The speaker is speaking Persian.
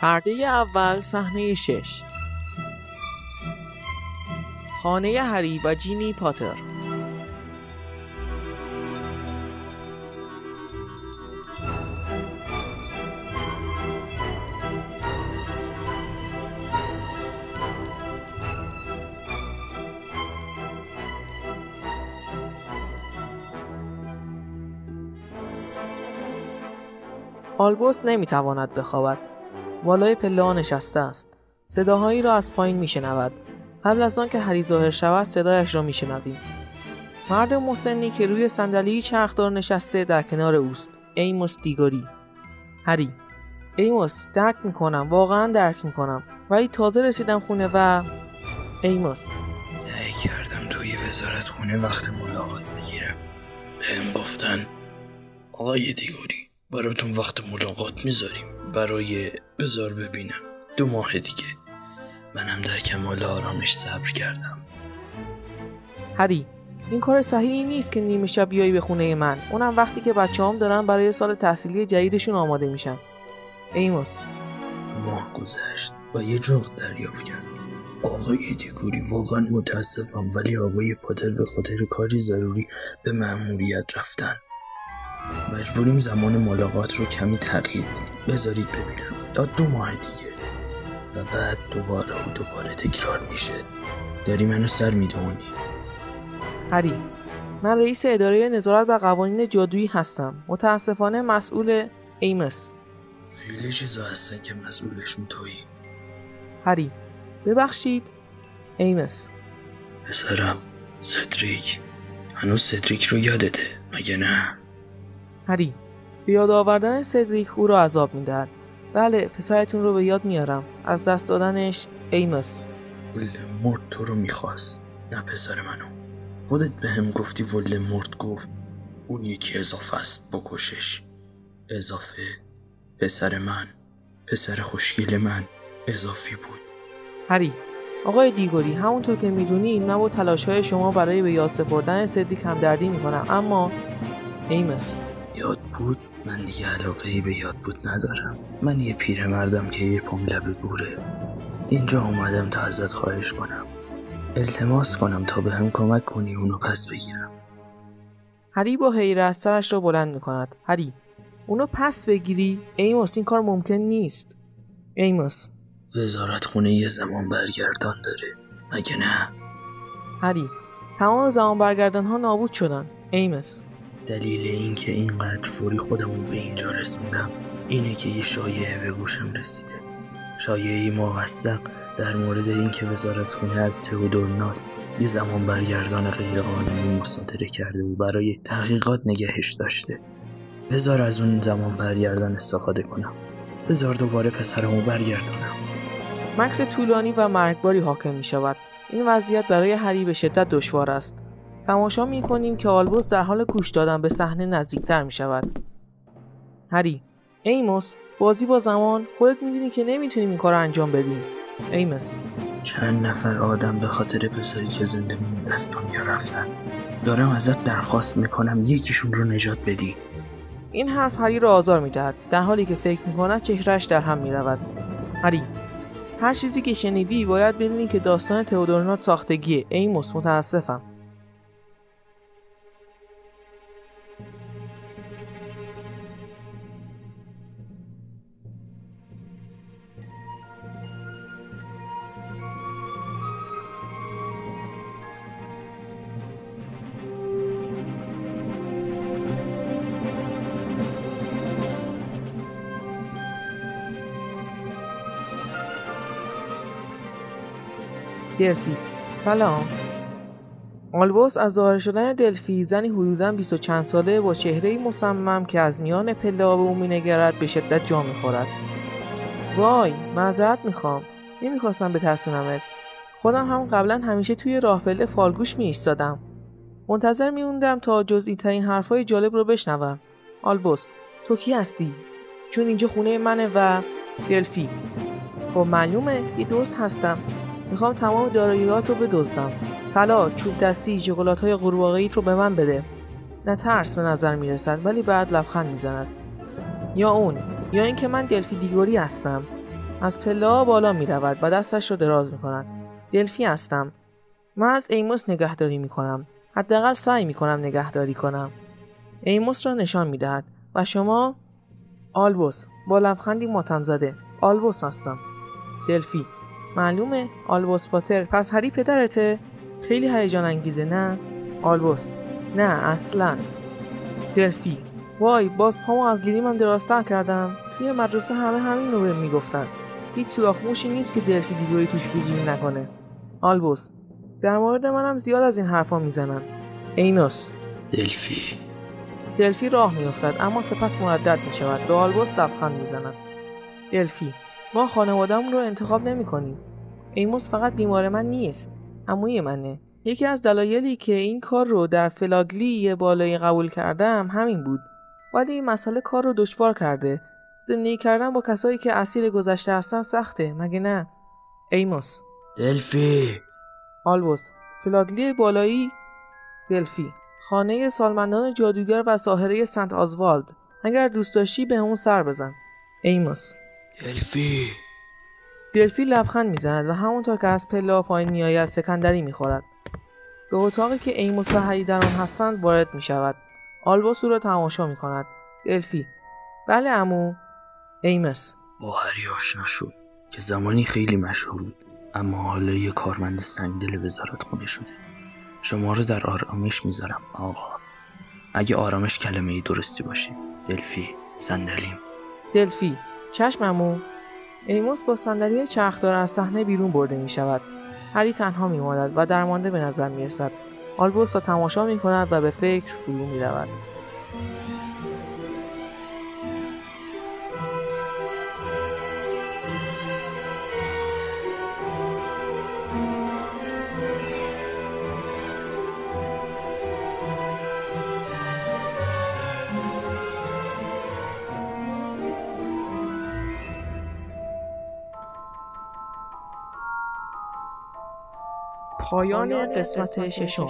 پرده اول صحنه شش. خانه هری و جینی پاتر. آلبوس نمی‌تواند بخوابد. والای پله نشسته است. صداهایی را از پایین میشنود. قبل از آنکه هری ظاهر شود صدایش را میشنویم. مرد مسنی که روی صندلی چرخدار نشسته در کنار اوست. ایموس دیگوری هری. ایموس درک می‌کنم. واقعا درک می‌کنم. ولی تازه رسیدم خونه و ایموس. سعی کردم توی وزارت خونه وقت ملاقات بگیرم. بهم گفتن آقای دیگوری براتون وقت ملاقات می‌ذاریم. برای بزار ببینم. دو ماه دیگه. منم در کمال آرامش صبر کردم. هری این کار صحیحی نیست که نیمه شب بیایی به خونه من. اونم وقتی که بچه هم دارن برای سال تحصیلی جدیدشون آماده میشن. ایموس. ماه گذشت و یه جغد دریافت کرد. آقای دیگوری واقعا متاسفم ولی آقای پاتر به خاطر کاری ضروری به مأموریت رفتن. مجبوریم زمان ملاقات رو کمی تغییر بدیم. بذارید ببینم. تا دو ماه دیگه. و بعد دوباره و دوباره تکرار میشه. داری منو سر می‌دونی. هری من رئیس اداره نظارت و قوانین جادویی هستم. متاسفانه مسئول ایمس. خیلی چیزا هستن که مسئولشون تویی هری ببخشید. ایموس. پسرم سدریک هنوز سدریک رو یادته مگه نه؟ هری به یاد آوردن سدریک او را عذاب می‌دهد. بله پسرتون رو به یاد میارم. از دست دادنش ایموس. ولدمورت تو رو می‌خواست نه پسر منو. خودت بهم گفتی ولدمورت گفت اون یکی اضافه است بکشش اضافه پسر من پسر خوشگل من اضافی بود. هری آقای دیگوری همونطور که می‌دونید من با تلاش های شما برای به یاد سپردن سدریک همدردی می‌کنم. اما ایمس. یاد بود؟ من دیگه علاقه ای به یاد بود ندارم. من یه پیرمردم که یه پام لب گوره. اینجا اومدم تا ازت خواهش کنم. التماس کنم تا به هم کمک کنی اونو پس بگیرم. هری با حیرت سرش را بلند می‌کند. هری اونو پس بگیری؟ ایموس این کار ممکن نیست. ایموس. وزارت خونه یه زمان برگردان داره. مگه نه؟ هری تمام زمان برگردان ها نابود شدن. ایمس دلیل اینکه اینقدر فوری خودمون به اینجا رسوندم اینه که یه شایعه به گوشم رسیده. شایعه موثق در مورد اینکه وزارت خونه از تئودورنات یه زمان برگردان غیرقانونی مصادره کرده و برای تحقیقات نگهش داشته. بذار از اون زمان برگردان استفاده کنم. بذار دوباره پسرمو برگردانم. مکس طولانی و مرگباری حاکم می شود این وضعیت برای هری به شدت دشوار است. تماشا می کنیم که آلبوس در حال گوش دادن به صحنه نزدیکتر می شود. هری ایموس بازی با زمان خودت می‌دونی که نمی‌تونیم این کار رو انجام بدیم ایمس چند نفر آدم به خاطر پسری که زنده موند از دنیا رفتن. دارم ازت درخواست می‌کنم یکیشون رو نجات بدی. این حرف هری را آزار می‌دهد در حالی که فکر می‌کند چهرش در هم می‌رود. هری هر چیزی که شنیدی باید بدونی که داستان تئودورنات ساختگیه ایموس متاسفم. دلفی سلام. آلبوس از ظاهر شدن دلفی زنی حدودا بیست و چند ساله با چهره مصمم که از میان پله به او مینگرد به شدت جا می‌خورد. وای معذرت می‌خوام. نمی‌خواستم بترسونمت. خودم هم قبلا همیشه توی راه پله فالگوش می ایستادم منتظر میوندم تا جزئی ترین حرفای جالب رو بشنوم. آلبوس تو کی هستی؟ چون اینجا خونه منه و دلفی. خب معلومه یه دوست هستم. می‌خوام تمام داراییات رو بدزدم. طلا چوب دستی شکلات های رو به من بده. نه ترس به نظر می‌رسد ولی بعد لبخند می‌زند. یا اون یا اینکه من دلفی دیگوری هستم. از پله بالا می رود و دستش را دراز می کند. دلفی هستم. من از ایموس نگهداری می کنم. حداقل سعی می کنم نگهداری کنم. ایموس را نشان می دهد و شما؟ آلبوس. با لبخندی ماتم زده. آلبوس هستم. دلفی. معلومه. آلبوس پاتر. پس هری پدرته؟ خیلی هیجان انگیزه نه؟ آلبوس. نه اصلا. دلفی. وای باز پامو از گیریمم درازتر کردم. توی مدرسه همه همین رو بهم می‌گفتن. هیچ سوراخ موشی نیست که دلفی دیگوری توش فضولی نکنه. آلبوس. در مورد منم زیاد از این حرفا می‌زنن. ایموس. دلفی. دلفی راه میافتد اما سپس مردد می شود به آلبوس لبخند می‌زند دلفی. ما خانوادهمون رو انتخاب نمی کنیم ایموس فقط بیمار من نیست عموی منه. یکی از دلایلی که این کار رو در فلاگلی بالایی قبول کردم همین بود. ولی این مسئله کار رو دشوار کرده. زندگی کردن با کسایی که اسیر گذشته هستن سخته مگه نه؟ ایموس. دلفی. آلبوس. فلاگلی بالایی دلفی. خانه سالمندان جادوگر و ساحره سنت آزوالد. اگر دوست داشتی به اون سر بزن. ایموس. دلفی دلفی لبخند می‌زند و همونطور که از پله‌ها پایین میآید سکندری می‌خورد. به اتاقی که ایموس و هری در آن هستند وارد می شود. آلبوس او را تماشا می کند. دلفی بله امو ایمس. با هری آشنا شد که زمانی خیلی مشهور بود اما حالا یه کارمند سنگدل وزارت خونه شده. شما رو در آرامش می‌ذارم آقا. اگه آرامش کلمه درستی باشه. دلفی صندلیم. دلفی چشم امو ایموس با صندلی چرخدار از صحنه بیرون برده می شود هری تنها میماند و درمانده به نظر می‌رسد. آلبوس را تماشا می کند و به فکر فرو می رود. پایان قسمت ششم.